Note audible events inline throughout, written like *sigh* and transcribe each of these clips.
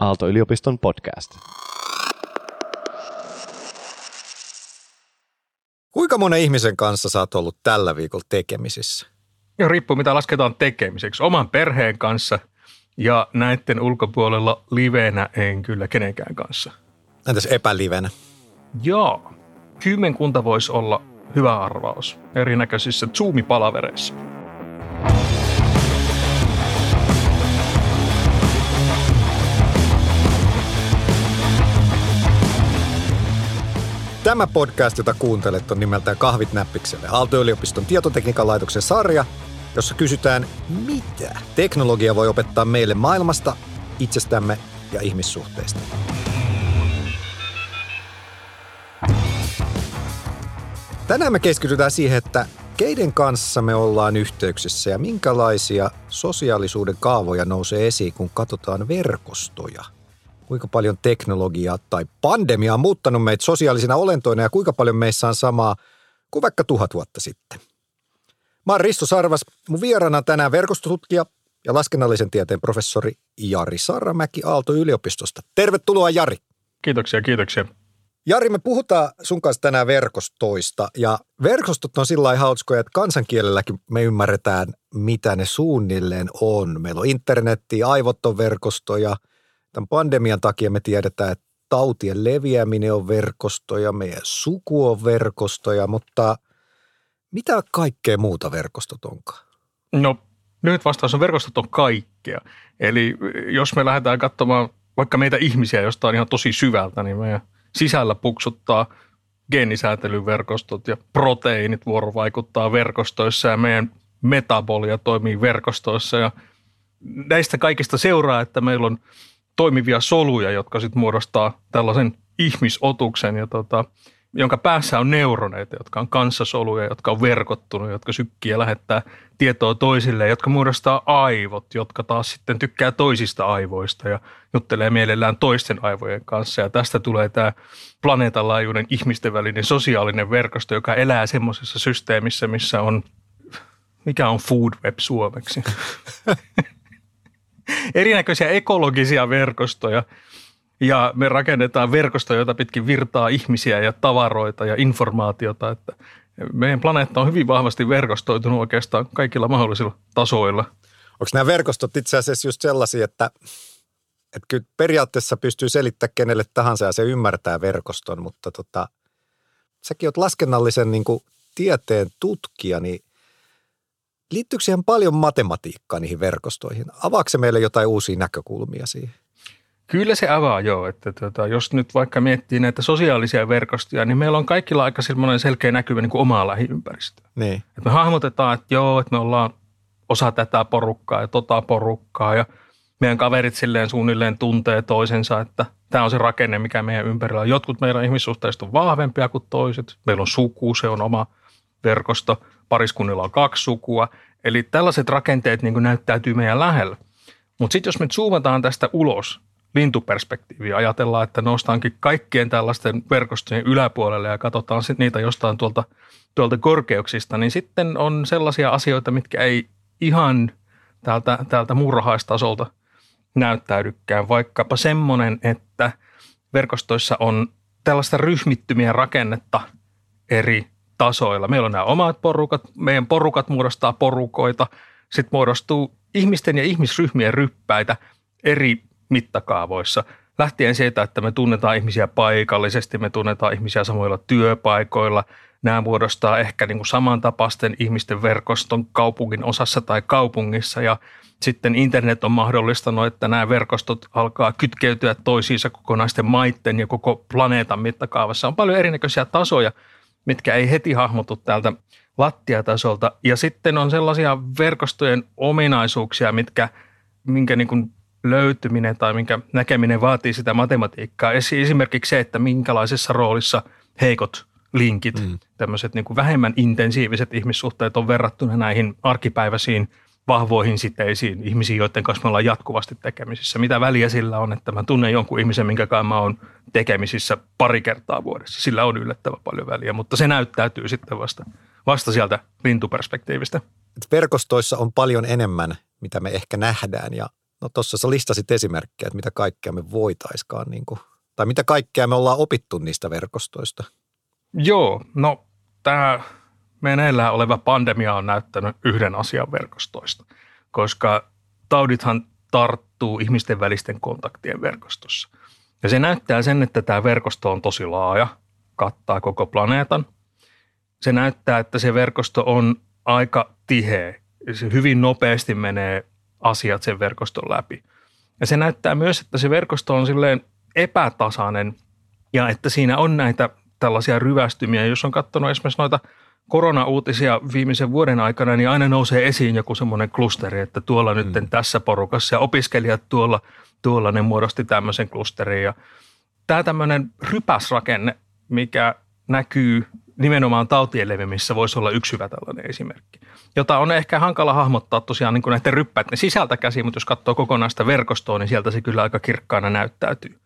Aalto-yliopiston podcast. Kuinka monen ihmisen kanssa sä oot ollut tällä viikolla tekemisissä? Ja riippuu mitä lasketaan tekemiseksi. Oman perheen kanssa ja näiden ulkopuolella livenä en kyllä kenenkään kanssa. Entäs epälivenä? Joo. Kymmenkunta voisi olla hyvä arvaus erinäköisissä Zoom-palavereissa. Tämä podcast, jota kuuntelet, on nimeltään Kahvit näppikselle, Aalto-yliopiston tietotekniikan laitoksen sarja, jossa kysytään, mitä teknologia voi opettaa meille maailmasta, itsestämme ja ihmissuhteista. Tänään me keskitytään siihen, että keiden kanssa me ollaan yhteyksissä ja minkälaisia sosiaalisuuden kaavoja nousee esiin, kun katsotaan verkostoja – kuinka paljon teknologia tai pandemia on muuttanut meitä sosiaalisina olentoina ja kuinka paljon meissä on samaa kuin vaikka tuhat vuotta sitten. Mä oon Risto Sarvas, mun vieraana tänään verkostotutkija ja laskennallisen tieteen professori Jari Sarramäki Aalto-yliopistosta. Tervetuloa Jari. Kiitoksia, kiitoksia. Jari, me puhutaan sun kanssa tänään verkostoista ja verkostot on sillä hauskoja, että kansankielelläkin me ymmärretään, mitä ne suunnilleen on. Meillä on internetti, aivot on verkostoja – Tämän pandemian takia me tiedetään, että tautien leviäminen on verkostoja, meidän suku on verkostoja, mutta mitä kaikkea muuta verkostot onkaan? No nyt vastaus on verkostot on kaikkea. Eli jos me lähdetään katsomaan vaikka meitä ihmisiä jostain ihan tosi syvältä, niin meidän sisällä puksuttaa geenisäätelyverkostot ja proteiinit vuorovaikuttaa verkostoissa ja meidän metabolia toimii verkostoissa ja näistä kaikista seuraa, että meillä on toimivia soluja, jotka sitten muodostaa tällaisen ihmisotuksen, ja tota, jonka päässä on neuroneita, jotka on kanssasoluja, jotka on verkottunut, jotka sykkii ja lähettää tietoa toisille, jotka muodostaa aivot, jotka taas sitten tykkää toisista aivoista ja juttelee mielellään toisten aivojen kanssa. Ja tästä tulee tämä planeetan laajuinen ihmisten välinen sosiaalinen verkosto, joka elää semmoisessa systeemissä, missä on, mikä on food web suomeksi? *laughs* erinäköisiä ekologisia verkostoja. Ja me rakennetaan verkostoja, joita pitkin virtaa ihmisiä ja tavaroita ja informaatiota. Että meidän planeetta on hyvin vahvasti verkostoitunut oikeastaan kaikilla mahdollisilla tasoilla. Onko nämä verkostot itse asiassa just sellaisia, että, että kyllä periaatteessa pystyy selittämään kenelle tahansa ja se ymmärtää verkoston, mutta tota, säkin olet laskennallisen niin kuin tieteen tutkija, niin Liittyykö siihen paljon matematiikkaa niihin verkostoihin? Avaako se meille jotain uusia näkökulmia siihen? Kyllä se avaa joo, että tuota, jos nyt vaikka miettii näitä sosiaalisia verkostoja, niin meillä on kaikilla aika selkeä näkyvä niin kuin omaa lähiympäristöä. Niin. Että me hahmotetaan, että joo, että me ollaan osa tätä porukkaa ja tota porukkaa ja meidän kaverit silleen suunnilleen tuntee toisensa, että tämä on se rakenne, mikä meidän ympärillä on. Jotkut meidän ihmissuhteista on vahvempia kuin toiset. Meillä on suku, se on oma verkosto pariskunnilla on kaksi sukua. Eli tällaiset rakenteet niin näyttäytyy meidän lähellä. Mutta sitten jos me zoomataan tästä ulos lintuperspektiiviä, ajatellaan, että nostaankin kaikkien tällaisten verkostojen yläpuolelle ja katsotaan sit niitä jostain tuolta, tuolta korkeuksista, niin sitten on sellaisia asioita, mitkä ei ihan täältä, täältä murhaistasolta näyttäydykään. Vaikkapa semmoinen, että verkostoissa on tällaista ryhmittymiä rakennetta eri tasoilla. Meillä on nämä omat porukat, meidän porukat muodostaa porukoita, sitten muodostuu ihmisten ja ihmisryhmien ryppäitä eri mittakaavoissa. Lähtien siitä, että me tunnetaan ihmisiä paikallisesti, me tunnetaan ihmisiä samoilla työpaikoilla. Nämä muodostaa ehkä niin kuin samantapaisten ihmisten verkoston kaupungin osassa tai kaupungissa ja sitten internet on mahdollistanut, että nämä verkostot alkaa kytkeytyä toisiinsa kokonaisten maitten ja koko planeetan mittakaavassa. On paljon erinäköisiä tasoja, mitkä ei heti hahmotu täältä lattiatasolta. Ja sitten on sellaisia verkostojen ominaisuuksia, mitkä, minkä niin kuin löytyminen tai minkä näkeminen vaatii sitä matematiikkaa. Esimerkiksi se, että minkälaisessa roolissa heikot linkit, mm. tämmöiset niin vähemmän intensiiviset ihmissuhteet on verrattuna näihin arkipäiväisiin vahvoihin siteisiin ihmisiin, joiden kanssa me ollaan jatkuvasti tekemisissä. Mitä väliä sillä on, että mä tunnen jonkun ihmisen, minkä kanssa mä oon tekemisissä pari kertaa vuodessa. Sillä on yllättävän paljon väliä, mutta se näyttäytyy sitten vasta, vasta sieltä lintuperspektiivistä. Verkostoissa on paljon enemmän, mitä me ehkä nähdään ja No tuossa sä listasit esimerkkejä, että mitä kaikkea me voitaiskaan, niin kuin, tai mitä kaikkea me ollaan opittu niistä verkostoista. Joo, no tämä meneillään oleva pandemia on näyttänyt yhden asian verkostoista, koska taudithan tarttuu ihmisten välisten kontaktien verkostossa. Ja se näyttää sen, että tämä verkosto on tosi laaja, kattaa koko planeetan. Se näyttää, että se verkosto on aika tiheä. Se hyvin nopeasti menee asiat sen verkoston läpi. Ja se näyttää myös, että se verkosto on silleen epätasainen ja että siinä on näitä tällaisia ryvästymiä. Jos on katsonut esimerkiksi noita korona-uutisia viimeisen vuoden aikana, niin aina nousee esiin joku semmoinen klusteri, että tuolla nyt mm. tässä porukassa ja opiskelijat tuolla, tuolla ne muodosti tämmöisen klusterin. Ja tämä tämmöinen rypäsrakenne, mikä näkyy nimenomaan tautien levimissä voisi olla yksi hyvä tällainen esimerkki, jota on ehkä hankala hahmottaa tosiaan niin kuin näiden ryppäiden sisältä käsin, mutta jos katsoo kokonaista verkostoa, niin sieltä se kyllä aika kirkkaana näyttäytyy.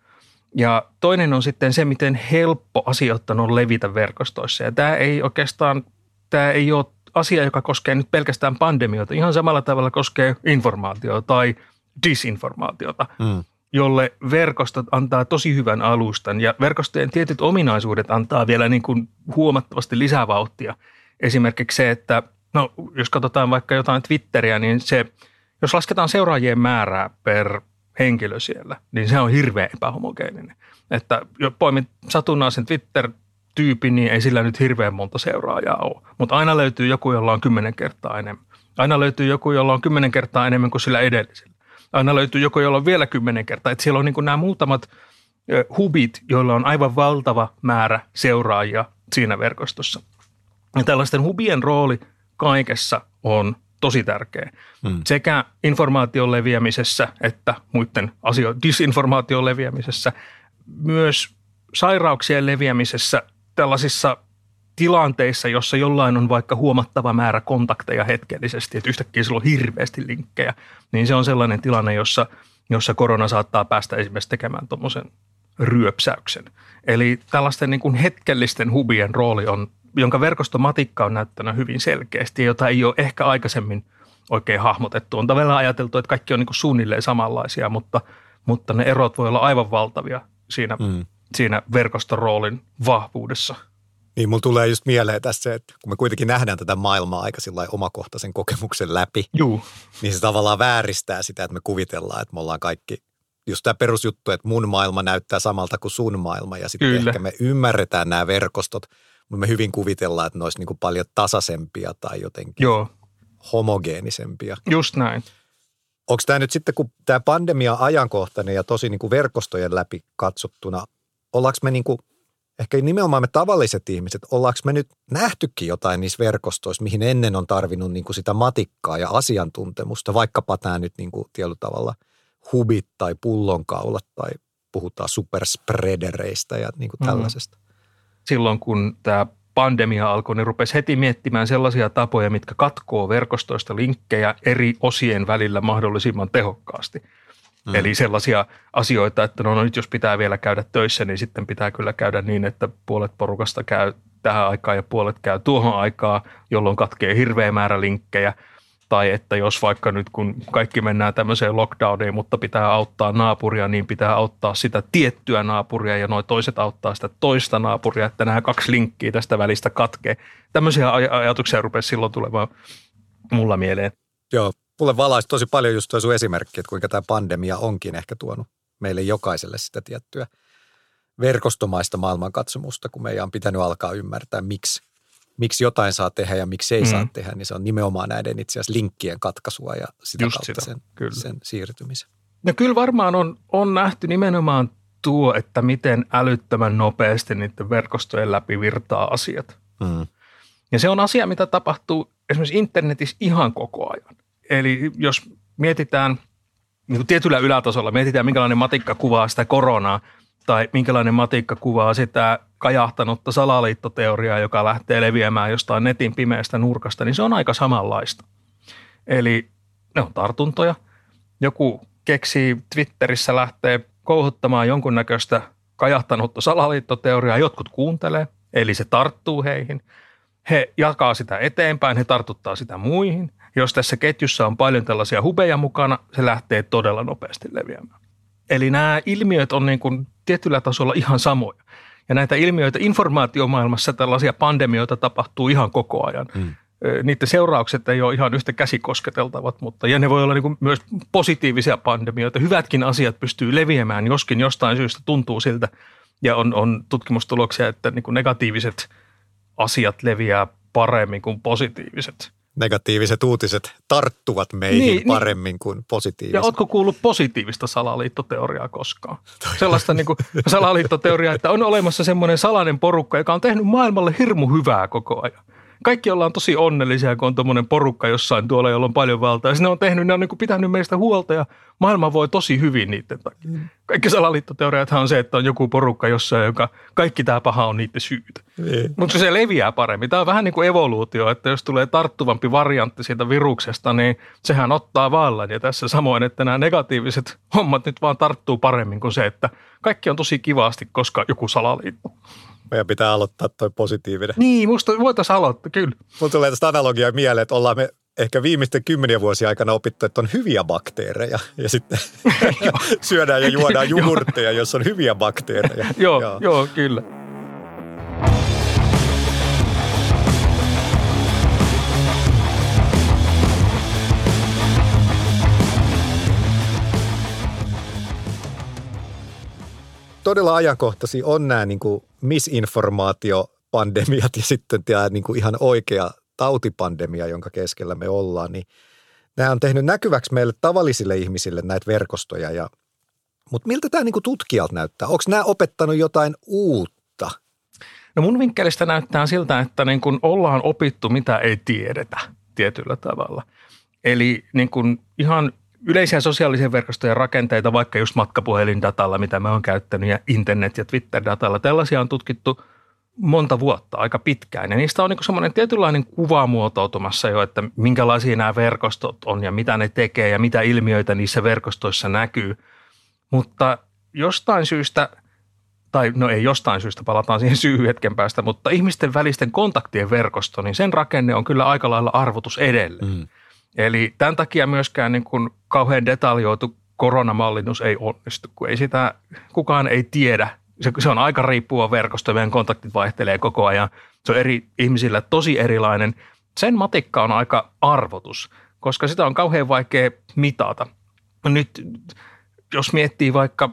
Ja toinen on sitten se, miten helppo asioiden on levitä verkostoissa. Ja tämä ei oikeastaan, tämä ei ole asia, joka koskee nyt pelkästään pandemiota. Ihan samalla tavalla koskee informaatiota tai disinformaatiota. Mm jolle verkostot antaa tosi hyvän alustan ja verkostojen tietyt ominaisuudet antaa vielä niin kuin huomattavasti lisävauhtia. Esimerkiksi se, että no, jos katsotaan vaikka jotain Twitteriä, niin se, jos lasketaan seuraajien määrää per henkilö siellä, niin se on hirveän epähomogeeninen. Että poimit satunnaisen Twitter-tyypin, niin ei sillä nyt hirveän monta seuraajaa ole. Mutta aina löytyy joku, jolla on kymmenen kertaa enemmän. Aina löytyy joku, jolla on kymmenen kertaa enemmän kuin sillä edellisellä aina löytyy joku, jolla on vielä kymmenen kertaa. Että siellä on niin nämä muutamat hubit, joilla on aivan valtava määrä seuraajia siinä verkostossa. Ja tällaisten hubien rooli kaikessa on tosi tärkeä. Hmm. Sekä informaation leviämisessä että muiden asioiden disinformaation leviämisessä, myös sairauksien leviämisessä tällaisissa tilanteissa, jossa jollain on vaikka huomattava määrä kontakteja hetkellisesti, että yhtäkkiä sillä on hirveästi linkkejä, niin se on sellainen tilanne, jossa, jossa korona saattaa päästä esimerkiksi tekemään tuommoisen ryöpsäyksen. Eli tällaisten niin kuin hetkellisten hubien rooli on, jonka verkostomatikka on näyttänyt hyvin selkeästi, jota ei ole ehkä aikaisemmin oikein hahmotettu. On tavallaan ajateltu, että kaikki on niin kuin suunnilleen samanlaisia, mutta, mutta ne erot voi olla aivan valtavia siinä, mm. Siinä verkostoroolin vahvuudessa – niin, mulla tulee just mieleen tässä se, että kun me kuitenkin nähdään tätä maailmaa aika omakohtaisen kokemuksen läpi, Juu. niin se tavallaan vääristää sitä, että me kuvitellaan, että me ollaan kaikki just tämä perusjuttu, että mun maailma näyttää samalta kuin sun maailma ja sitten Kyllä. ehkä me ymmärretään nämä verkostot, mutta me hyvin kuvitellaan, että ne olisi niin kuin paljon tasaisempia tai jotenkin Joo. homogeenisempia. Just näin. Onko tämä nyt sitten, kun tämä pandemia ajankohtainen ja tosi niin kuin verkostojen läpi katsottuna, ollaanko me niin kuin – ehkä nimenomaan me tavalliset ihmiset, ollaanko me nyt nähtykin jotain niissä verkostoissa, mihin ennen on tarvinnut niin kuin sitä matikkaa ja asiantuntemusta, vaikkapa tämä nyt niin kuin tietyllä tavalla hubit tai pullonkaulat tai puhutaan superspreadereista ja niin kuin mm. tällaisesta. Silloin kun tämä pandemia alkoi, niin rupesi heti miettimään sellaisia tapoja, mitkä katkoo verkostoista linkkejä eri osien välillä mahdollisimman tehokkaasti – Mm. Eli sellaisia asioita, että no, no nyt jos pitää vielä käydä töissä, niin sitten pitää kyllä käydä niin, että puolet porukasta käy tähän aikaan ja puolet käy tuohon aikaan, jolloin katkee hirveä määrä linkkejä. Tai että jos vaikka nyt kun kaikki mennään tämmöiseen lockdowniin, mutta pitää auttaa naapuria, niin pitää auttaa sitä tiettyä naapuria ja noin toiset auttaa sitä toista naapuria, että nämä kaksi linkkiä tästä välistä katkee. Tämmöisiä aj- ajatuksia rupesi silloin tulemaan mulla mieleen. Joo, mulle valaisi tosi paljon just tuo sun esimerkki, että kuinka tämä pandemia onkin ehkä tuonut meille jokaiselle sitä tiettyä verkostomaista maailmankatsomusta, kun meidän on pitänyt alkaa ymmärtää, miksi, miksi jotain saa tehdä ja miksi ei mm. saa tehdä, niin se on nimenomaan näiden itse asiassa linkkien katkaisua ja sitä Just kautta sitä, sen, kyllä. sen siirtymisen. No kyllä varmaan on, on nähty nimenomaan tuo, että miten älyttömän nopeasti niiden verkostojen läpi virtaa asiat. Mm. Ja se on asia, mitä tapahtuu esimerkiksi internetissä ihan koko ajan. Eli jos mietitään niin kuin tietyllä ylätasolla, mietitään minkälainen matikka kuvaa sitä koronaa tai minkälainen matikka kuvaa sitä kajahtanutta salaliittoteoriaa, joka lähtee leviämään jostain netin pimeästä nurkasta, niin se on aika samanlaista. Eli ne on tartuntoja. Joku keksii Twitterissä lähtee kouhuttamaan jonkunnäköistä kajahtanutta salaliittoteoriaa, jotkut kuuntelee, eli se tarttuu heihin. He jakaa sitä eteenpäin, he tartuttaa sitä muihin Jos tässä ketjussa on paljon tällaisia hubeja mukana, se lähtee todella nopeasti leviämään. Eli nämä ilmiöt on niin kuin tietyllä tasolla ihan samoja. Ja näitä ilmiöitä informaatiomaailmassa tällaisia pandemioita tapahtuu ihan koko ajan. Mm. Niiden seuraukset ei ole ihan yhtä käsikosketeltavat, mutta ja ne voi olla niin kuin myös positiivisia pandemioita. Hyvätkin asiat pystyy leviämään, joskin jostain syystä tuntuu siltä. Ja on, on tutkimustuloksia, että niin kuin negatiiviset asiat leviää paremmin kuin positiiviset negatiiviset uutiset tarttuvat meihin niin, niin. paremmin niin. kuin positiiviset. Ja ootko kuullut positiivista salaliittoteoriaa koskaan? Sellaista niin kuin salaliittoteoriaa, että on olemassa semmoinen salainen porukka, joka on tehnyt maailmalle hirmu hyvää koko ajan kaikki ollaan tosi onnellisia, kun on tuommoinen porukka jossain tuolla, jolla on paljon valtaa. Ja ne on tehnyt, ne on niin kuin pitänyt meistä huolta ja maailma voi tosi hyvin niiden takia. Mm. Kaikki salaliittoteoriathan on se, että on joku porukka jossain, joka kaikki tämä paha on niiden syytä. Niin. Mutta se leviää paremmin. Tämä on vähän niin kuin evoluutio, että jos tulee tarttuvampi variantti siitä viruksesta, niin sehän ottaa vallan. Ja tässä samoin, että nämä negatiiviset hommat nyt vaan tarttuu paremmin kuin se, että kaikki on tosi kivasti, koska joku salaliitto. Meidän pitää aloittaa toi positiivinen. Niin, musta voitaisiin aloittaa, kyllä. Mulla tulee tästä analogiaa mieleen, että ollaan me ehkä viimeisten kymmeniä vuosia aikana opittu, että on hyviä bakteereja ja sitten *laughs* syödään ja juodaan *laughs* jogurtteja, jos on hyviä bakteereja. joo, joo, joo, kyllä. Todella ajankohtaisia on nämä niin kuin misinformaatiopandemiat ja sitten tämä niin kuin ihan oikea tautipandemia, jonka keskellä me ollaan, niin nämä on tehnyt näkyväksi meille tavallisille ihmisille näitä verkostoja. Ja, mutta miltä tämä niin kuin tutkijalta näyttää? Onko nämä opettanut jotain uutta? No mun vinkkelistä näyttää siltä, että niin kuin ollaan opittu, mitä ei tiedetä tietyllä tavalla. Eli niin kuin ihan yleisiä sosiaalisia verkostojen rakenteita, vaikka just matkapuhelindatalla, mitä mä oon käyttänyt, ja internet- ja Twitter-datalla, tällaisia on tutkittu monta vuotta, aika pitkään. Ja niistä on niin semmoinen tietynlainen kuva muotoutumassa jo, että minkälaisia nämä verkostot on ja mitä ne tekee ja mitä ilmiöitä niissä verkostoissa näkyy. Mutta jostain syystä, tai no ei jostain syystä, palataan siihen syy hetken päästä, mutta ihmisten välisten kontaktien verkosto, niin sen rakenne on kyllä aika lailla arvotus edelleen. Mm. Eli tämän takia myöskään niin kuin kauhean detaljoitu koronamallinnus ei onnistu, kun ei sitä, kukaan ei tiedä. Se, se on aika riippuva verkosto, meidän kontaktit vaihtelee koko ajan. Se on eri ihmisillä tosi erilainen. Sen matikka on aika arvotus, koska sitä on kauhean vaikea mitata. Nyt jos miettii vaikka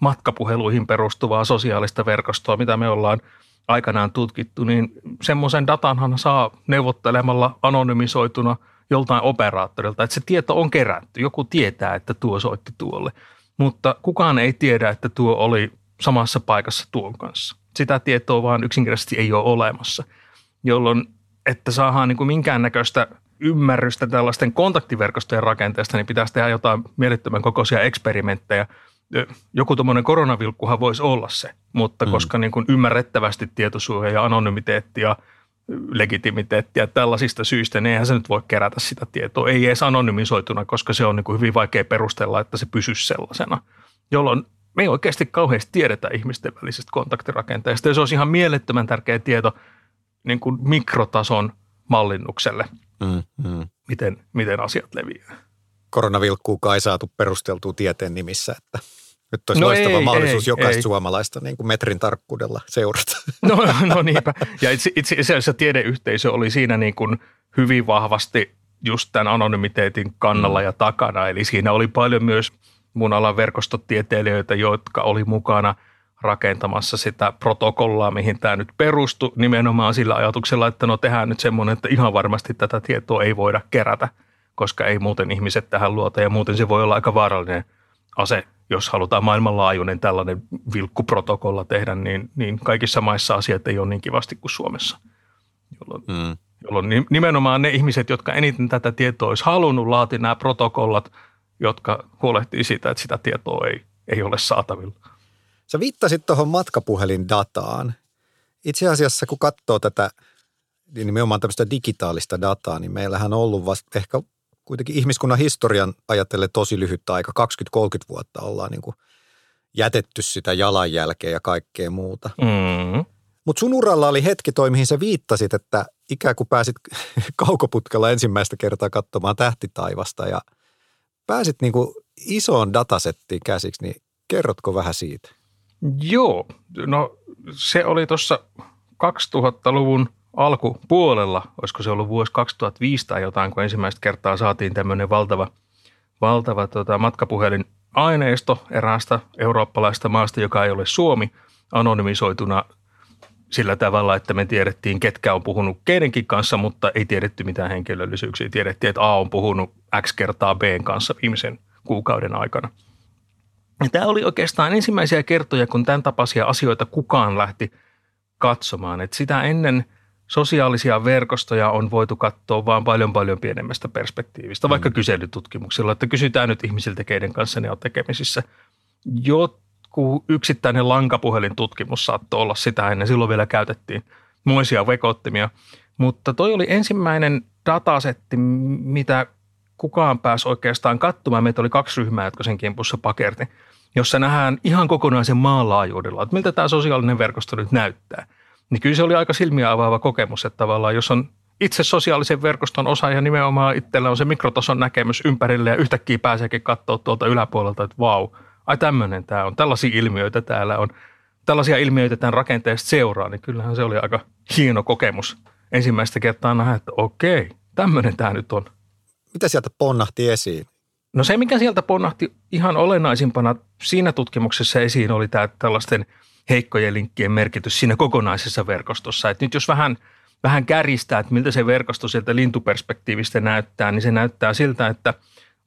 matkapuheluihin perustuvaa sosiaalista verkostoa, mitä me ollaan aikanaan tutkittu, niin semmoisen datanhan saa neuvottelemalla anonymisoituna – joltain operaattorilta, että se tieto on kerätty. Joku tietää, että tuo soitti tuolle, mutta kukaan ei tiedä, että tuo oli samassa paikassa tuon kanssa. Sitä tietoa vaan yksinkertaisesti ei ole olemassa, jolloin että saadaan niin kuin minkäännäköistä ymmärrystä tällaisten kontaktiverkostojen rakenteesta, niin pitäisi tehdä jotain mielettömän kokoisia eksperimenttejä. Joku tuommoinen koronavilkkuhan voisi olla se, mutta mm. koska niin kuin ymmärrettävästi tietosuoja ja anonymiteetti ja legitimiteettiä tällaisista syistä, niin eihän se nyt voi kerätä sitä tietoa. Ei edes anonymisoituna, koska se on niin kuin hyvin vaikea perustella, että se pysyisi sellaisena, jolloin me ei oikeasti kauheasti tiedetä ihmisten välisestä kontaktirakenteesta. Ja se olisi ihan mielettömän tärkeä tieto niin kuin mikrotason mallinnukselle, mm, mm. Miten, miten asiat leviää. Koronavilkkuukaan ei saatu perusteltua tieteen nimissä, että nyt olisi no loistava ei, mahdollisuus ei, jokaista ei. suomalaista niin kuin metrin tarkkuudella seurata. *laughs* No, no niinpä. Ja itse, itse asiassa tiedeyhteisö oli siinä niin kuin hyvin vahvasti just tämän anonymiteetin kannalla mm. ja takana. Eli siinä oli paljon myös mun alan verkostotieteilijöitä, jotka oli mukana rakentamassa sitä protokollaa, mihin tämä nyt perustui nimenomaan sillä ajatuksella, että no tehdään nyt semmoinen, että ihan varmasti tätä tietoa ei voida kerätä, koska ei muuten ihmiset tähän luota ja muuten se voi olla aika vaarallinen ase jos halutaan maailmanlaajuinen tällainen vilkkuprotokolla tehdä, niin, niin kaikissa maissa asiat ei ole niin kivasti kuin Suomessa. Jolloin, mm. jolloin nimenomaan ne ihmiset, jotka eniten tätä tietoa olisi halunnut, laati nämä protokollat, jotka huolehtii siitä, että sitä tietoa ei, ei ole saatavilla. Sä viittasit tuohon matkapuhelin dataan. Itse asiassa kun katsoo tätä niin nimenomaan tämmöistä digitaalista dataa, niin meillähän on ollut vasta ehkä kuitenkin ihmiskunnan historian ajattelee tosi lyhyttä aika, 20-30 vuotta ollaan niin kuin jätetty sitä jalanjälkeä ja kaikkea muuta. Mm. Mutta sun uralla oli hetki toi, mihin sä viittasit, että ikään kuin pääsit *laughs* kaukoputkella ensimmäistä kertaa katsomaan tähtitaivasta ja pääsit niin kuin isoon datasettiin käsiksi, niin kerrotko vähän siitä? Joo, no se oli tuossa 2000-luvun alkupuolella, olisiko se ollut vuosi 2005 tai jotain, kun ensimmäistä kertaa saatiin tämmöinen valtava, valtava tota, matkapuhelin aineisto eräästä eurooppalaista maasta, joka ei ole Suomi, anonymisoituna sillä tavalla, että me tiedettiin, ketkä on puhunut keidenkin kanssa, mutta ei tiedetty mitään henkilöllisyyksiä. Tiedettiin, että A on puhunut X kertaa B kanssa viimeisen kuukauden aikana. Tämä oli oikeastaan ensimmäisiä kertoja, kun tämän tapaisia asioita kukaan lähti katsomaan. Et sitä ennen sosiaalisia verkostoja on voitu katsoa vain paljon paljon pienemmästä perspektiivistä, vaikka mm. kyselytutkimuksilla, että kysytään nyt ihmisiltä, keiden kanssa ne on tekemisissä. Jotkut yksittäinen lankapuhelintutkimus saattoi olla sitä ennen, silloin vielä käytettiin moisia vekottimia, mutta toi oli ensimmäinen datasetti, mitä kukaan pääsi oikeastaan katsomaan. Meitä oli kaksi ryhmää, jotka sen kimpussa pakerti jossa nähdään ihan kokonaisen maanlaajuudella, että miltä tämä sosiaalinen verkosto nyt näyttää. Niin kyllä se oli aika silmiä avaava kokemus, että tavallaan jos on itse sosiaalisen verkoston osa ja nimenomaan itsellä on se mikrotason näkemys ympärille ja yhtäkkiä pääseekin katsoa tuolta yläpuolelta, että vau, ai tämmöinen tämä on, tällaisia ilmiöitä täällä on, tällaisia ilmiöitä tämän rakenteesta seuraa, niin kyllähän se oli aika hieno kokemus ensimmäistä kertaa nähdä, että okei, tämmöinen tämä nyt on. Mitä sieltä ponnahti esiin? No se, mikä sieltä ponnahti ihan olennaisimpana siinä tutkimuksessa esiin, oli tämä tällaisten heikkojen linkkien merkitys siinä kokonaisessa verkostossa. Et nyt jos vähän, vähän kärjistää, että miltä se verkosto sieltä lintuperspektiivistä näyttää, niin se näyttää siltä, että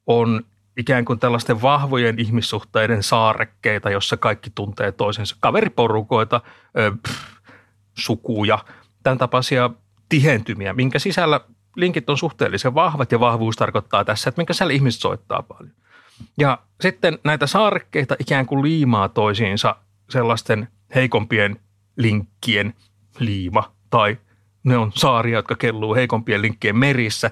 on ikään kuin tällaisten vahvojen ihmissuhteiden saarekkeita, jossa kaikki tuntee toisensa, kaveriporukoita, ö, pff, sukuja, tämän tapaisia tihentymiä, minkä sisällä linkit on suhteellisen vahvat ja vahvuus tarkoittaa tässä, että minkä siellä ihmiset soittaa paljon. Ja sitten näitä saarekkeita ikään kuin liimaa toisiinsa sellaisten heikompien linkkien liima tai ne on saaria, jotka kelluu heikompien linkkien merissä.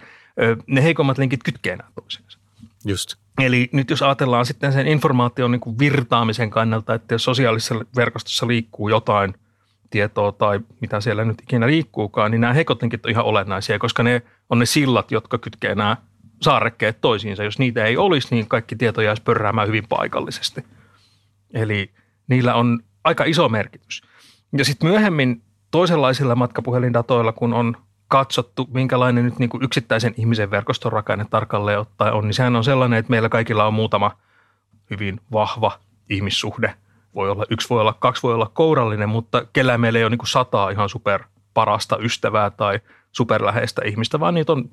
Ne heikommat linkit kytkee nämä toisiinsa. Just. Eli nyt jos ajatellaan sitten sen informaation niin kuin virtaamisen kannalta, että jos sosiaalisessa verkostossa liikkuu jotain tietoa tai mitä siellä nyt ikinä liikkuukaan, niin nämä heikot linkit on ihan olennaisia, koska ne on ne sillat, jotka kytkee nämä saarekkeet toisiinsa. Jos niitä ei olisi, niin kaikki tieto jäisi pörräämään hyvin paikallisesti. Eli niillä on aika iso merkitys. Ja sitten myöhemmin toisenlaisilla matkapuhelindatoilla, kun on katsottu, minkälainen nyt niin kuin yksittäisen ihmisen verkoston rakenne tarkalleen ottaen on, niin sehän on sellainen, että meillä kaikilla on muutama hyvin vahva ihmissuhde. Voi olla, yksi voi olla, kaksi voi olla kourallinen, mutta kellään meillä ei ole niin kuin sataa ihan super parasta ystävää tai superläheistä ihmistä, vaan niitä on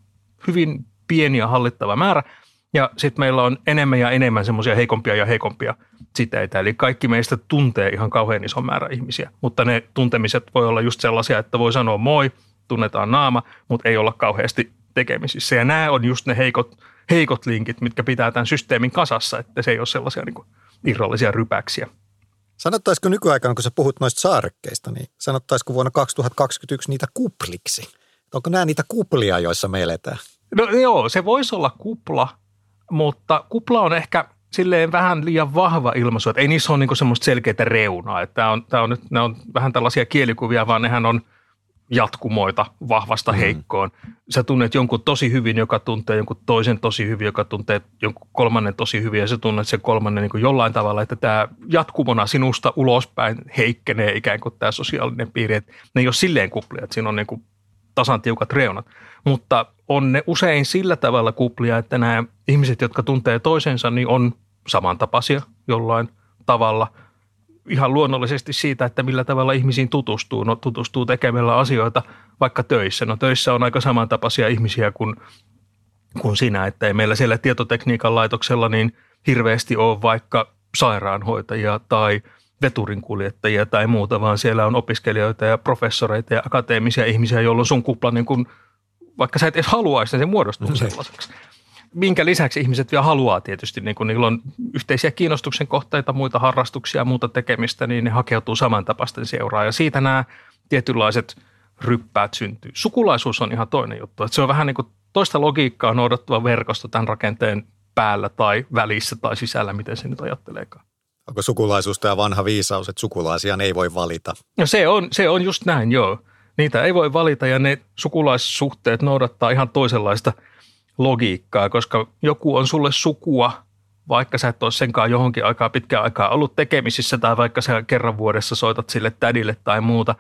hyvin pieni ja hallittava määrä. Ja sitten meillä on enemmän ja enemmän semmoisia heikompia ja heikompia siteitä. Eli kaikki meistä tuntee ihan kauhean ison määrä ihmisiä, mutta ne tuntemiset voi olla just sellaisia, että voi sanoa moi, tunnetaan naama, mutta ei olla kauheasti tekemisissä. Ja nämä on just ne heikot, heikot linkit, mitkä pitää tämän systeemin kasassa, että se ei ole sellaisia niin kuin irrallisia rypäksiä. Sanottaisiko nykyaikana, kun sä puhut noista saarekkeista, niin sanottaisiko vuonna 2021 niitä kupliksi? Onko nämä niitä kuplia, joissa me eletään? No joo, se voisi olla kupla, mutta kupla on ehkä silleen vähän liian vahva ilmaisu, että ei niissä ole niinku semmoista selkeää reunaa. Että tämä on, tämä on nyt, ne on vähän tällaisia kielikuvia, vaan nehän on jatkumoita vahvasta mm. heikkoon. Sä tunnet jonkun tosi hyvin, joka tuntee jonkun toisen tosi hyvin, joka tuntee jonkun kolmannen tosi hyvin, ja sä tunnet sen kolmannen niin kuin jollain tavalla, että tämä jatkumona sinusta ulospäin heikkenee ikään kuin tämä sosiaalinen piiri. Että ne ei ole silleen kuplia, että siinä on niin kuin tasan tiukat reunat. Mutta on ne usein sillä tavalla kuplia, että nämä ihmiset, jotka tuntee toisensa, niin on samantapaisia jollain tavalla. Ihan luonnollisesti siitä, että millä tavalla ihmisiin tutustuu. No tutustuu tekemällä asioita vaikka töissä. No töissä on aika samantapaisia ihmisiä kuin, kuin sinä, että ei meillä siellä tietotekniikan laitoksella niin hirveästi ole vaikka sairaanhoitajia tai veturinkuljettajia tai muuta, vaan siellä on opiskelijoita ja professoreita ja akateemisia ihmisiä, jolloin sun kupla niin kuin vaikka sä et edes haluaisi, niin se muodostuu okay. sellaiseksi. Minkä lisäksi ihmiset vielä haluaa tietysti, niin kun niillä on yhteisiä kiinnostuksen kohteita, muita harrastuksia, muuta tekemistä, niin ne hakeutuu samantapaisten seuraa. Ja siitä nämä tietynlaiset ryppäät syntyy. Sukulaisuus on ihan toinen juttu. Että se on vähän niin kuin toista logiikkaa noudattava verkosto tämän rakenteen päällä tai välissä tai sisällä, miten se nyt ajatteleekaan. Onko sukulaisuus tämä vanha viisaus, että sukulaisia ei voi valita? No se on, se on just näin, joo. Niitä ei voi valita ja ne sukulaissuhteet noudattaa ihan toisenlaista logiikkaa, koska joku on sulle sukua, vaikka sä et ole senkaan johonkin aikaa pitkään aikaa ollut tekemisissä tai vaikka sä kerran vuodessa soitat sille tädille tai muuta.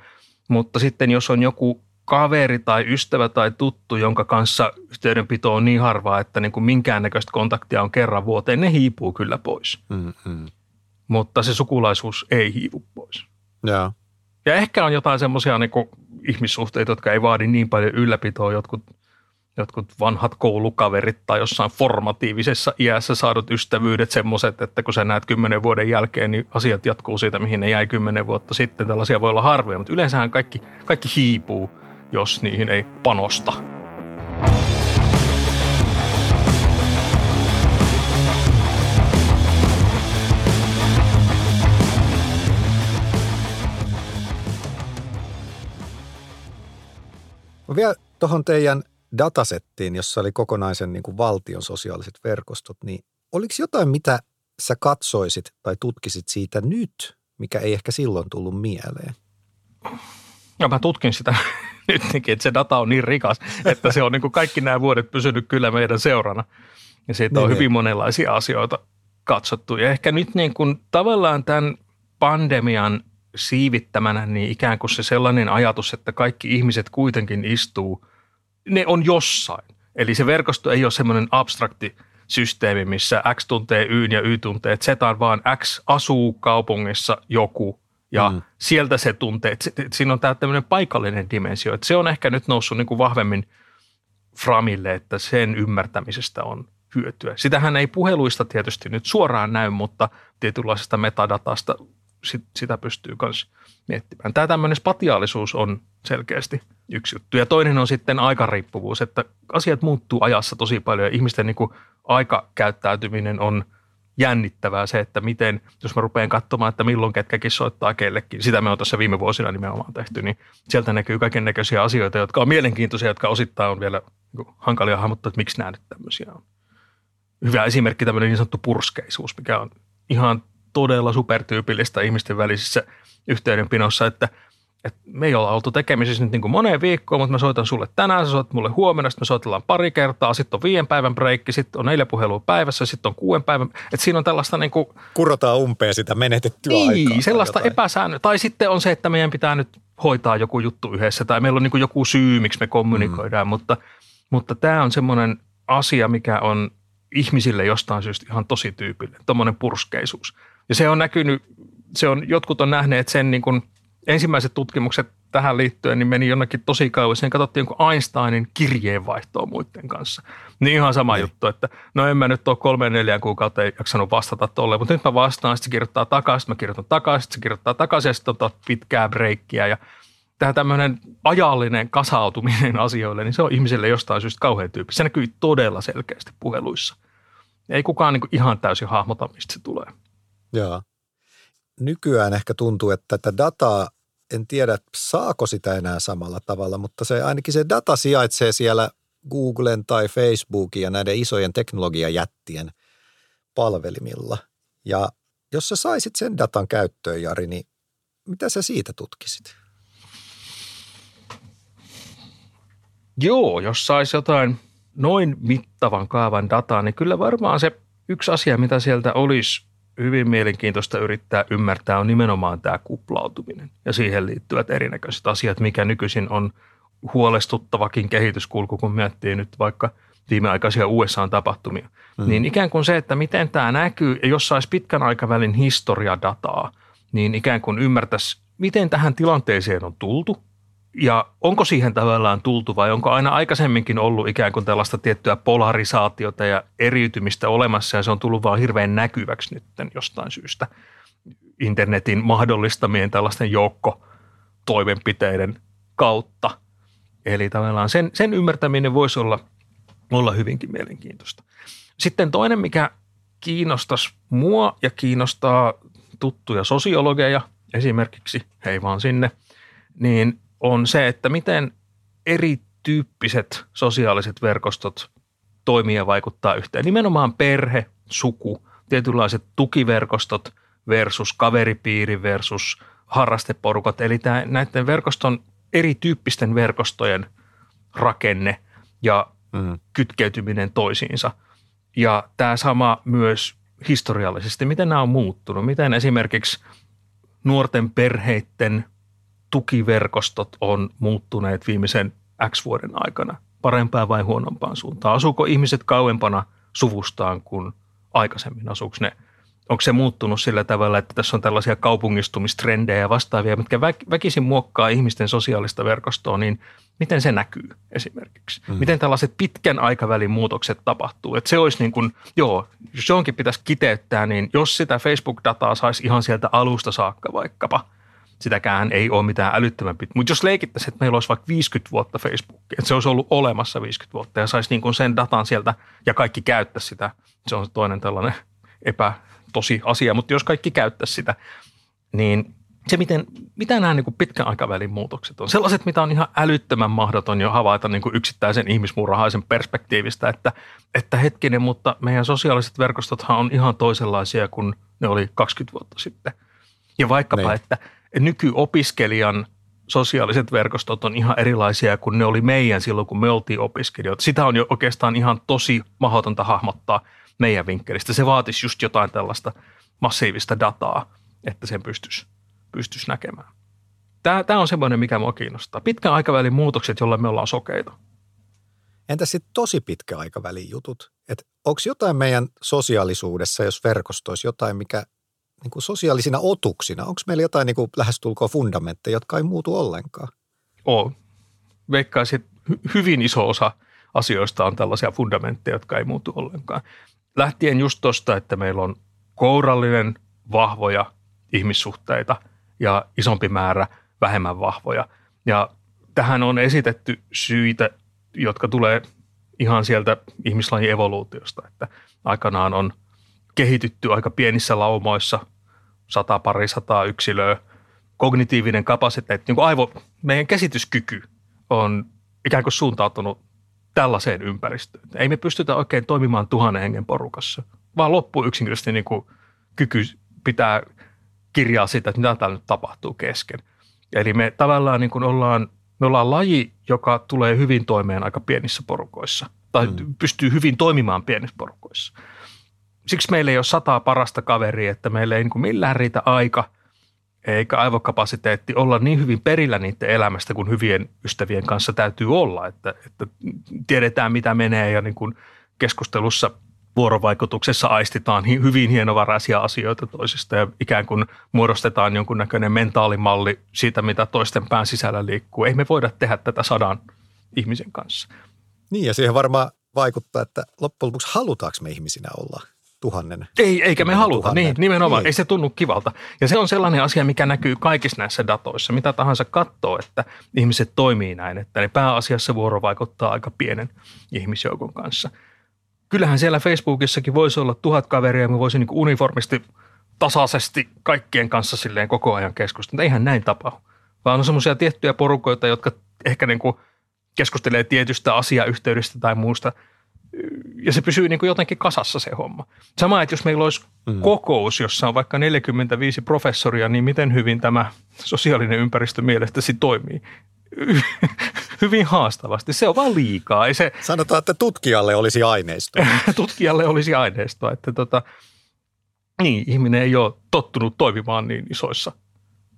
Mutta sitten jos on joku kaveri tai ystävä tai tuttu, jonka kanssa yhteydenpito on niin harvaa, että niin kuin minkäännäköistä kontaktia on kerran vuoteen, ne hiipuu kyllä pois. Mm-hmm. Mutta se sukulaisuus ei hiivu pois. Ja, ja ehkä on jotain semmoisia niin ihmissuhteita, jotka ei vaadi niin paljon ylläpitoa, jotkut, jotkut vanhat koulukaverit tai jossain formatiivisessa iässä saadut ystävyydet semmoiset, että kun sä näet kymmenen vuoden jälkeen, niin asiat jatkuu siitä, mihin ne jäi kymmenen vuotta sitten. Tällaisia voi olla harvoja, mutta yleensähän kaikki, kaikki hiipuu jos niihin ei panosta. Vielä tuohon teidän datasettiin, jossa oli kokonaisen niin kuin valtion sosiaaliset verkostot, niin oliko jotain, mitä sä katsoisit tai tutkisit siitä nyt, mikä ei ehkä silloin tullut mieleen? Ja mä tutkin sitä *laughs* nytkin, että se data on niin rikas, että se on niin kuin kaikki nämä vuodet pysynyt kyllä meidän seurana. Ja siitä niin, on hyvin monenlaisia asioita katsottu. Ja ehkä nyt niin kuin tavallaan tämän pandemian siivittämänä, niin ikään kuin se sellainen ajatus, että kaikki ihmiset kuitenkin istuu, ne on jossain. Eli se verkosto ei ole semmoinen abstrakti systeemi, missä X tuntee Y ja Y tuntee Z, vaan X asuu kaupungissa joku ja mm. sieltä se tuntee, siinä on tämä tämmöinen paikallinen dimensio, että se on ehkä nyt noussut niin kuin vahvemmin framille, että sen ymmärtämisestä on hyötyä. Sitähän ei puheluista tietysti nyt suoraan näy, mutta tietynlaisesta metadatasta sit, sitä pystyy myös miettimään. Tämä tämmöinen spatiaalisuus on selkeästi yksi juttu. Ja toinen on sitten aikariippuvuus, että asiat muuttuu ajassa tosi paljon ja ihmisten niin kuin aikakäyttäytyminen on – jännittävää se, että miten, jos mä rupean katsomaan, että milloin ketkäkin soittaa kellekin, sitä me on tässä viime vuosina nimenomaan tehty, niin sieltä näkyy kaiken näköisiä asioita, jotka on mielenkiintoisia, jotka osittain on vielä niin hankalia hahmottaa, että miksi nämä nyt tämmöisiä on. Hyvä esimerkki tämmöinen niin sanottu purskeisuus, mikä on ihan todella supertyypillistä ihmisten välisissä yhteydenpinossa, että – et me ei olla oltu tekemisissä nyt niin kuin moneen viikkoon, mutta mä soitan sulle tänään, sä soitat mulle huomenna, sitten me soitellaan pari kertaa, sitten on viien päivän breikki, sitten on neljä puhelua päivässä, sitten on kuuden päivän, että siinä on tällaista niin kuin... Kurotaan umpeen sitä menetettyä niin, aikaa. sellaista epäsäännöä. Tai sitten on se, että meidän pitää nyt hoitaa joku juttu yhdessä, tai meillä on niin kuin joku syy, miksi me kommunikoidaan, mm. mutta, mutta tämä on semmoinen asia, mikä on ihmisille jostain syystä ihan tosi tyypillinen, tuommoinen purskeisuus. Ja se on näkynyt, se on, jotkut on nähneet sen niin kuin – ensimmäiset tutkimukset tähän liittyen niin meni jonnekin tosi kauas. Sen katsottiin jonkun Einsteinin kirjeenvaihtoa muiden kanssa. Niin ihan sama Ei. Niin. juttu, että no en mä nyt ole kolmeen neljään kuukautta ei jaksanut vastata tolleen, mutta nyt mä vastaan, sitten se kirjoittaa takaisin, mä kirjoitan takaisin, sitten se kirjoittaa takaisin ja sitten on pitkää breikkiä ja tämä tämmöinen ajallinen kasautuminen *laughs* asioille, niin se on ihmiselle jostain syystä kauhean tyyppi. Se näkyy todella selkeästi puheluissa. Ei kukaan niin ihan täysin hahmota, mistä se tulee. Joo. Nykyään ehkä tuntuu, että tätä dataa en tiedä, saako sitä enää samalla tavalla, mutta se ainakin se data sijaitsee siellä Googlen tai Facebookin ja näiden isojen teknologiajättien palvelimilla. Ja jos sä saisit sen datan käyttöön, Jari, niin mitä sä siitä tutkisit? Joo, jos saisi jotain noin mittavan kaavan dataa, niin kyllä varmaan se yksi asia, mitä sieltä olisi hyvin mielenkiintoista yrittää ymmärtää on nimenomaan tämä kuplautuminen ja siihen liittyvät erinäköiset asiat, mikä nykyisin on huolestuttavakin kehityskulku, kun miettii nyt vaikka viimeaikaisia USA-tapahtumia. Mm. Niin ikään kuin se, että miten tämä näkyy, ja jos saisi pitkän aikavälin historiadataa, niin ikään kuin ymmärtäisi, miten tähän tilanteeseen on tultu, ja onko siihen tavallaan tultu vai onko aina aikaisemminkin ollut ikään kuin tällaista tiettyä polarisaatiota ja eriytymistä olemassa ja se on tullut vaan hirveän näkyväksi nyt jostain syystä internetin mahdollistamien tällaisten joukkotoimenpiteiden kautta. Eli tavallaan sen, sen ymmärtäminen voisi olla, olla hyvinkin mielenkiintoista. Sitten toinen, mikä kiinnostaisi mua ja kiinnostaa tuttuja sosiologeja esimerkiksi, hei vaan sinne, niin on se, että miten erityyppiset sosiaaliset verkostot toimii ja vaikuttaa yhteen. Nimenomaan perhe, suku, tietynlaiset tukiverkostot, versus kaveripiiri versus harrasteporukat. Eli tämä, näiden verkoston erityyppisten verkostojen rakenne ja mm. kytkeytyminen toisiinsa. Ja tämä sama myös historiallisesti, miten nämä on muuttunut. Miten esimerkiksi nuorten perheiden tukiverkostot on muuttuneet viimeisen X vuoden aikana parempaan vai huonompaan suuntaan? Asuuko ihmiset kauempana suvustaan kuin aikaisemmin? Asuuko ne – onko se muuttunut sillä tavalla, että tässä on tällaisia kaupungistumistrendejä ja vastaavia, mitkä väkisin muokkaa ihmisten sosiaalista verkostoa, niin miten se näkyy esimerkiksi? Mm. Miten tällaiset pitkän aikavälin muutokset tapahtuu? Että se olisi niin kuin, joo, jos johonkin pitäisi kiteyttää, niin jos sitä Facebook-dataa saisi ihan sieltä alusta saakka vaikkapa, sitäkään ei ole mitään älyttömän pitkä. Mutta jos leikittäisiin, että meillä olisi vaikka 50 vuotta Facebook, että se olisi ollut olemassa 50 vuotta ja saisi niin kuin sen datan sieltä ja kaikki käyttää sitä, se on toinen tällainen epä, tosi asia, mutta jos kaikki käyttäisi sitä, niin se, miten, mitä nämä niin kuin pitkän aikavälin muutokset on. Sellaiset, mitä on ihan älyttömän mahdoton jo havaita niin kuin yksittäisen ihmismurhaisen perspektiivistä, että, että hetkinen, mutta meidän sosiaaliset verkostothan on ihan toisenlaisia kuin ne oli 20 vuotta sitten. Ja vaikkapa, niin. että nykyopiskelijan sosiaaliset verkostot on ihan erilaisia kuin ne oli meidän silloin, kun me oltiin opiskelijoita. Sitä on jo oikeastaan ihan tosi mahdotonta hahmottaa – meidän vinkkelistä. Se vaatisi just jotain tällaista massiivista dataa, että sen pystyisi, pystyisi näkemään. Tämä, tämä on semmoinen, mikä minua kiinnostaa. Pitkän aikavälin muutokset, joilla me ollaan sokeita. Entä sitten tosi pitkä aikavälin jutut? onko jotain meidän sosiaalisuudessa, jos verkostoisi jotain, mikä niin kuin sosiaalisina otuksina, onko meillä jotain niin kuin lähestulkoon fundamentteja, jotka ei muutu ollenkaan? Oo. Veikkaisin, että hyvin iso osa asioista on tällaisia fundamentteja, jotka ei muutu ollenkaan lähtien just tuosta, että meillä on kourallinen vahvoja ihmissuhteita ja isompi määrä vähemmän vahvoja. Ja tähän on esitetty syitä, jotka tulee ihan sieltä ihmislajin evoluutiosta, että aikanaan on kehitytty aika pienissä laumoissa, sata pari sataa yksilöä, kognitiivinen kapasiteetti, niin kuin aivo, meidän käsityskyky on ikään kuin suuntautunut tällaiseen ympäristöön. Ei me pystytä oikein toimimaan tuhannen hengen porukassa, vaan loppuu yksinkertaisesti niin kuin kyky pitää kirjaa sitä, että mitä täällä nyt tapahtuu kesken. Eli me tavallaan niin kuin ollaan, me ollaan laji, joka tulee hyvin toimeen aika pienissä porukoissa tai mm. pystyy hyvin toimimaan pienissä porukoissa. Siksi meillä ei ole sataa parasta kaveria, että meillä ei niin kuin millään riitä aika – eikä aivokapasiteetti olla niin hyvin perillä niiden elämästä kuin hyvien ystävien kanssa täytyy olla, että, että tiedetään mitä menee ja niin kuin keskustelussa vuorovaikutuksessa aistitaan hyvin hienovaraisia asioita toisista ja ikään kuin muodostetaan jonkunnäköinen mentaalimalli siitä, mitä toisten pään sisällä liikkuu. Ei me voida tehdä tätä sadan ihmisen kanssa. Niin ja siihen varmaan vaikuttaa, että loppujen lopuksi halutaanko me ihmisinä olla tuhannen. Ei, eikä me haluta, tuhannen. niin nimenomaan, niin. ei se tunnu kivalta. Ja se on sellainen asia, mikä näkyy kaikissa näissä datoissa, mitä tahansa katsoo, että ihmiset toimii näin, että ne pääasiassa vuoro vaikuttaa aika pienen ihmisjoukon kanssa. Kyllähän siellä Facebookissakin voisi olla tuhat kaveria ja me voisi niin uniformisti tasaisesti kaikkien kanssa silleen koko ajan keskustella. Mutta eihän näin tapahdu, vaan on semmoisia tiettyjä porukoita, jotka ehkä niin kuin keskustelee tietystä asiayhteydestä tai muusta – ja se pysyy niin kuin jotenkin kasassa se homma. Sama, että jos meillä olisi mm. kokous, jossa on vaikka 45 professoria, niin miten hyvin tämä sosiaalinen ympäristö mielestäsi toimii? *laughs* hyvin haastavasti. Se on vaan liikaa. Ei se, Sanotaan, että tutkijalle olisi aineistoa. *laughs* tutkijalle olisi aineistoa. Että tota, niin, ihminen ei ole tottunut toimimaan niin isoissa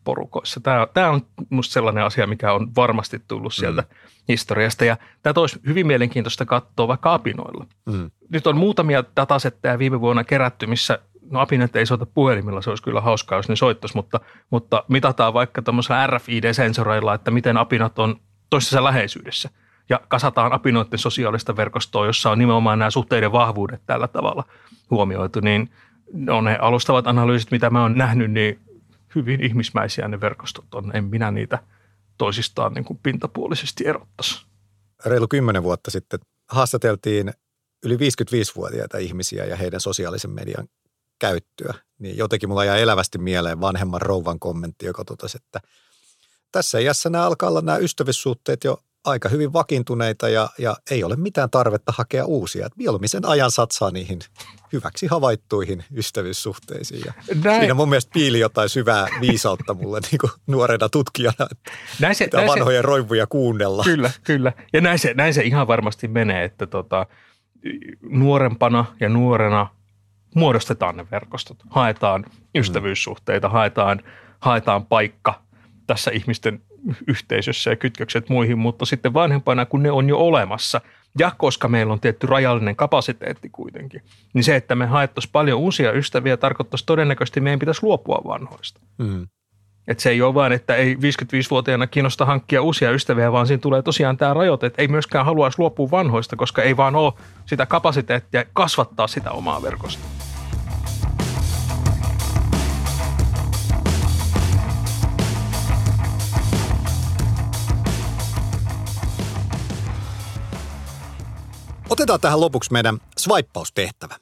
porukoissa. Tämä, tämä on minusta sellainen asia, mikä on varmasti tullut sieltä mm. historiasta. Ja tämä olisi hyvin mielenkiintoista katsoa vaikka apinoilla. Mm. Nyt on muutamia datasetteja viime vuonna kerätty, missä no apinat ei soita puhelimilla, se olisi kyllä hauskaa, jos ne soittaisi, mutta, mutta mitataan vaikka tämmöisellä RFID-sensoreilla, että miten apinat on toisessa läheisyydessä. Ja kasataan apinoiden sosiaalista verkostoa, jossa on nimenomaan nämä suhteiden vahvuudet tällä tavalla huomioitu, niin on ne alustavat analyysit, mitä mä oon nähnyt, niin hyvin ihmismäisiä ne verkostot on. En minä niitä toisistaan niin kuin pintapuolisesti erottaisi. Reilu kymmenen vuotta sitten haastateltiin yli 55-vuotiaita ihmisiä ja heidän sosiaalisen median käyttöä. Niin jotenkin mulla jää elävästi mieleen vanhemman rouvan kommentti, joka totesi, että tässä iässä nämä alkaa olla nämä ystävyyssuhteet jo aika hyvin vakiintuneita ja, ja ei ole mitään tarvetta hakea uusia. Mieluummin sen ajan satsaa niihin hyväksi havaittuihin ystävyyssuhteisiin. Ja näin. siinä mun mielestä piili jotain syvää viisautta mulle *laughs* niin kuin nuorena tutkijana, että näin se, näin vanhoja se, roivuja kuunnella. Kyllä, kyllä. Ja näin se, näin se ihan varmasti menee, että tota, nuorempana ja nuorena muodostetaan ne verkostot. Haetaan ystävyyssuhteita, haetaan, haetaan paikka tässä ihmisten yhteisössä ja kytkökset muihin, mutta sitten vanhempana, kun ne on jo olemassa, ja koska meillä on tietty rajallinen kapasiteetti kuitenkin, niin se, että me haettaisiin paljon uusia ystäviä, tarkoittaisi todennäköisesti meidän pitäisi luopua vanhoista. Mm. Et se ei ole vain, että ei 55-vuotiaana kiinnosta hankkia uusia ystäviä, vaan siinä tulee tosiaan tämä rajoite, että ei myöskään haluaisi luopua vanhoista, koska ei vaan ole sitä kapasiteettia kasvattaa sitä omaa verkostoa. Otetaan tähän lopuksi meidän swipeaustehtävä.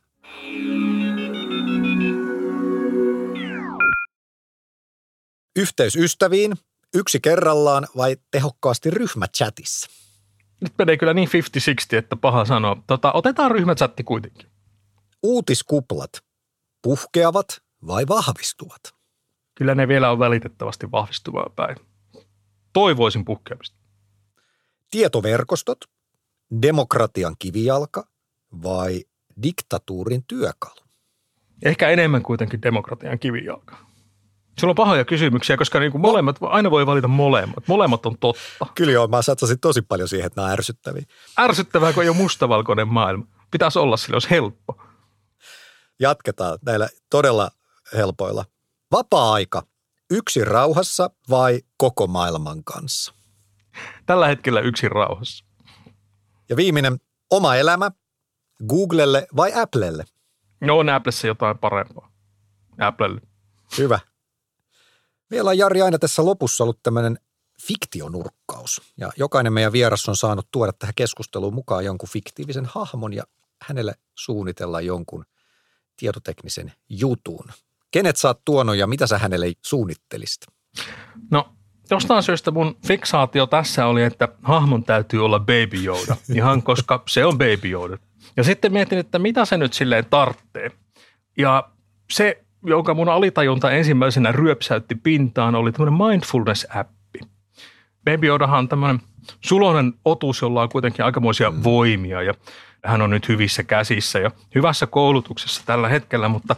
Yhteys ystäviin, yksi kerrallaan vai tehokkaasti ryhmächatissa? Nyt menee kyllä niin 50-60, että paha sanoa. Tota, otetaan ryhmächatti kuitenkin. Uutiskuplat, puhkeavat vai vahvistuvat? Kyllä ne vielä on välitettävästi vahvistuvaa päin. Toivoisin puhkeamista. Tietoverkostot, demokratian kivijalka vai diktatuurin työkalu? Ehkä enemmän kuitenkin demokratian kivijalka. Sulla on pahoja kysymyksiä, koska niin kuin molemmat, aina voi valita molemmat. Molemmat on totta. Kyllä joo, mä satsasin tosi paljon siihen, että nämä on ärsyttäviä. Ärsyttävää, kun ei ole mustavalkoinen maailma. Pitäisi olla sille, olisi helppo. Jatketaan näillä todella helpoilla. Vapaa-aika, yksin rauhassa vai koko maailman kanssa? Tällä hetkellä yksin rauhassa. Ja viimeinen, oma elämä, Googlelle vai Applelle? No on Applessa jotain parempaa. Applelle. Hyvä. Meillä on Jari aina tässä lopussa ollut tämmöinen fiktionurkkaus. Ja jokainen meidän vieras on saanut tuoda tähän keskusteluun mukaan jonkun fiktiivisen hahmon ja hänelle suunnitella jonkun tietoteknisen jutun. Kenet sä oot tuonut ja mitä sä hänelle suunnittelisit? No jostain syystä mun fiksaatio tässä oli, että hahmon täytyy olla Baby Yoda, ihan koska se on Baby Yoda. Ja sitten mietin, että mitä se nyt silleen tarttee. Ja se, jonka mun alitajunta ensimmäisenä ryöpsäytti pintaan, oli tämmöinen mindfulness-appi. Baby Yodahan on tämmöinen sulonen otus, jolla on kuitenkin aikamoisia mm. voimia ja hän on nyt hyvissä käsissä ja hyvässä koulutuksessa tällä hetkellä, mutta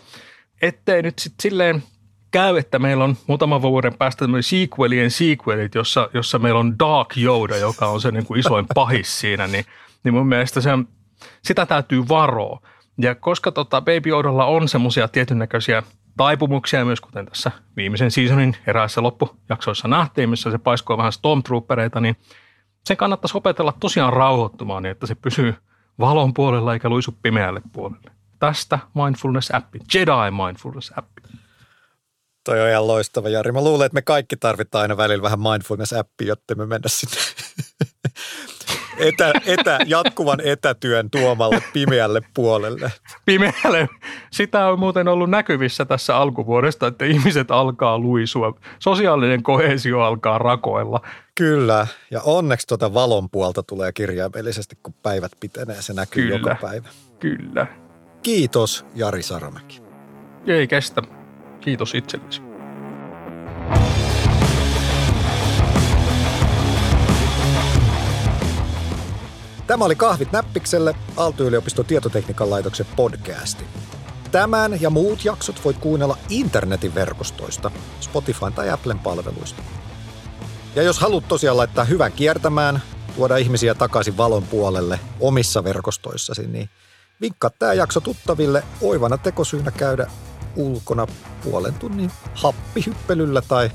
ettei nyt sitten silleen käy, että meillä on muutaman vuoden päästä tämmöinen sequelien sequelit, jossa, jossa meillä on Dark Yoda, joka on se niin kuin isoin *laughs* pahis siinä, niin, niin mun mielestä se, sitä täytyy varoa. Ja koska tota Baby Yodalla on semmoisia tietyn näköisiä taipumuksia myös, kuten tässä viimeisen seasonin eräissä loppujaksoissa nähtiin, missä se paiskoo vähän Stormtroopereita, niin sen kannattaisi opetella tosiaan rauhoittumaan niin, että se pysyy valon puolella eikä luisu pimeälle puolelle. Tästä mindfulness-appi, Jedi mindfulness-appi. Toi on ihan loistava, Jari. Mä luulen, että me kaikki tarvitaan aina välillä vähän mindfulness-appia, jotta me mennä sinne *laughs* etä, etä, jatkuvan etätyön tuomalle pimeälle puolelle. Pimeälle. Sitä on muuten ollut näkyvissä tässä alkuvuodesta, että ihmiset alkaa luisua. Sosiaalinen kohesio alkaa rakoilla. Kyllä, ja onneksi tuota valon puolta tulee kirjaimellisesti, kun päivät pitenee. Se näkyy Kyllä. joka päivä. Kyllä. Kiitos, Jari Saramäki. Ei kestä. Kiitos itsellesi. Tämä oli Kahvit näppikselle, Aalto-yliopiston tietotekniikan laitoksen podcasti. Tämän ja muut jaksot voit kuunnella internetin verkostoista, Spotify tai Applen palveluista. Ja jos haluat tosiaan laittaa hyvän kiertämään, tuoda ihmisiä takaisin valon puolelle omissa verkostoissasi, niin vinkkaa tämä jakso tuttaville oivana tekosyynä käydä ulkona puolen tunnin happihyppelyllä tai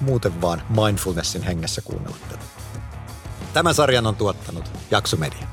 muuten vaan mindfulnessin hengessä kuunnella tätä. Tämän sarjan on tuottanut Jaksomedia.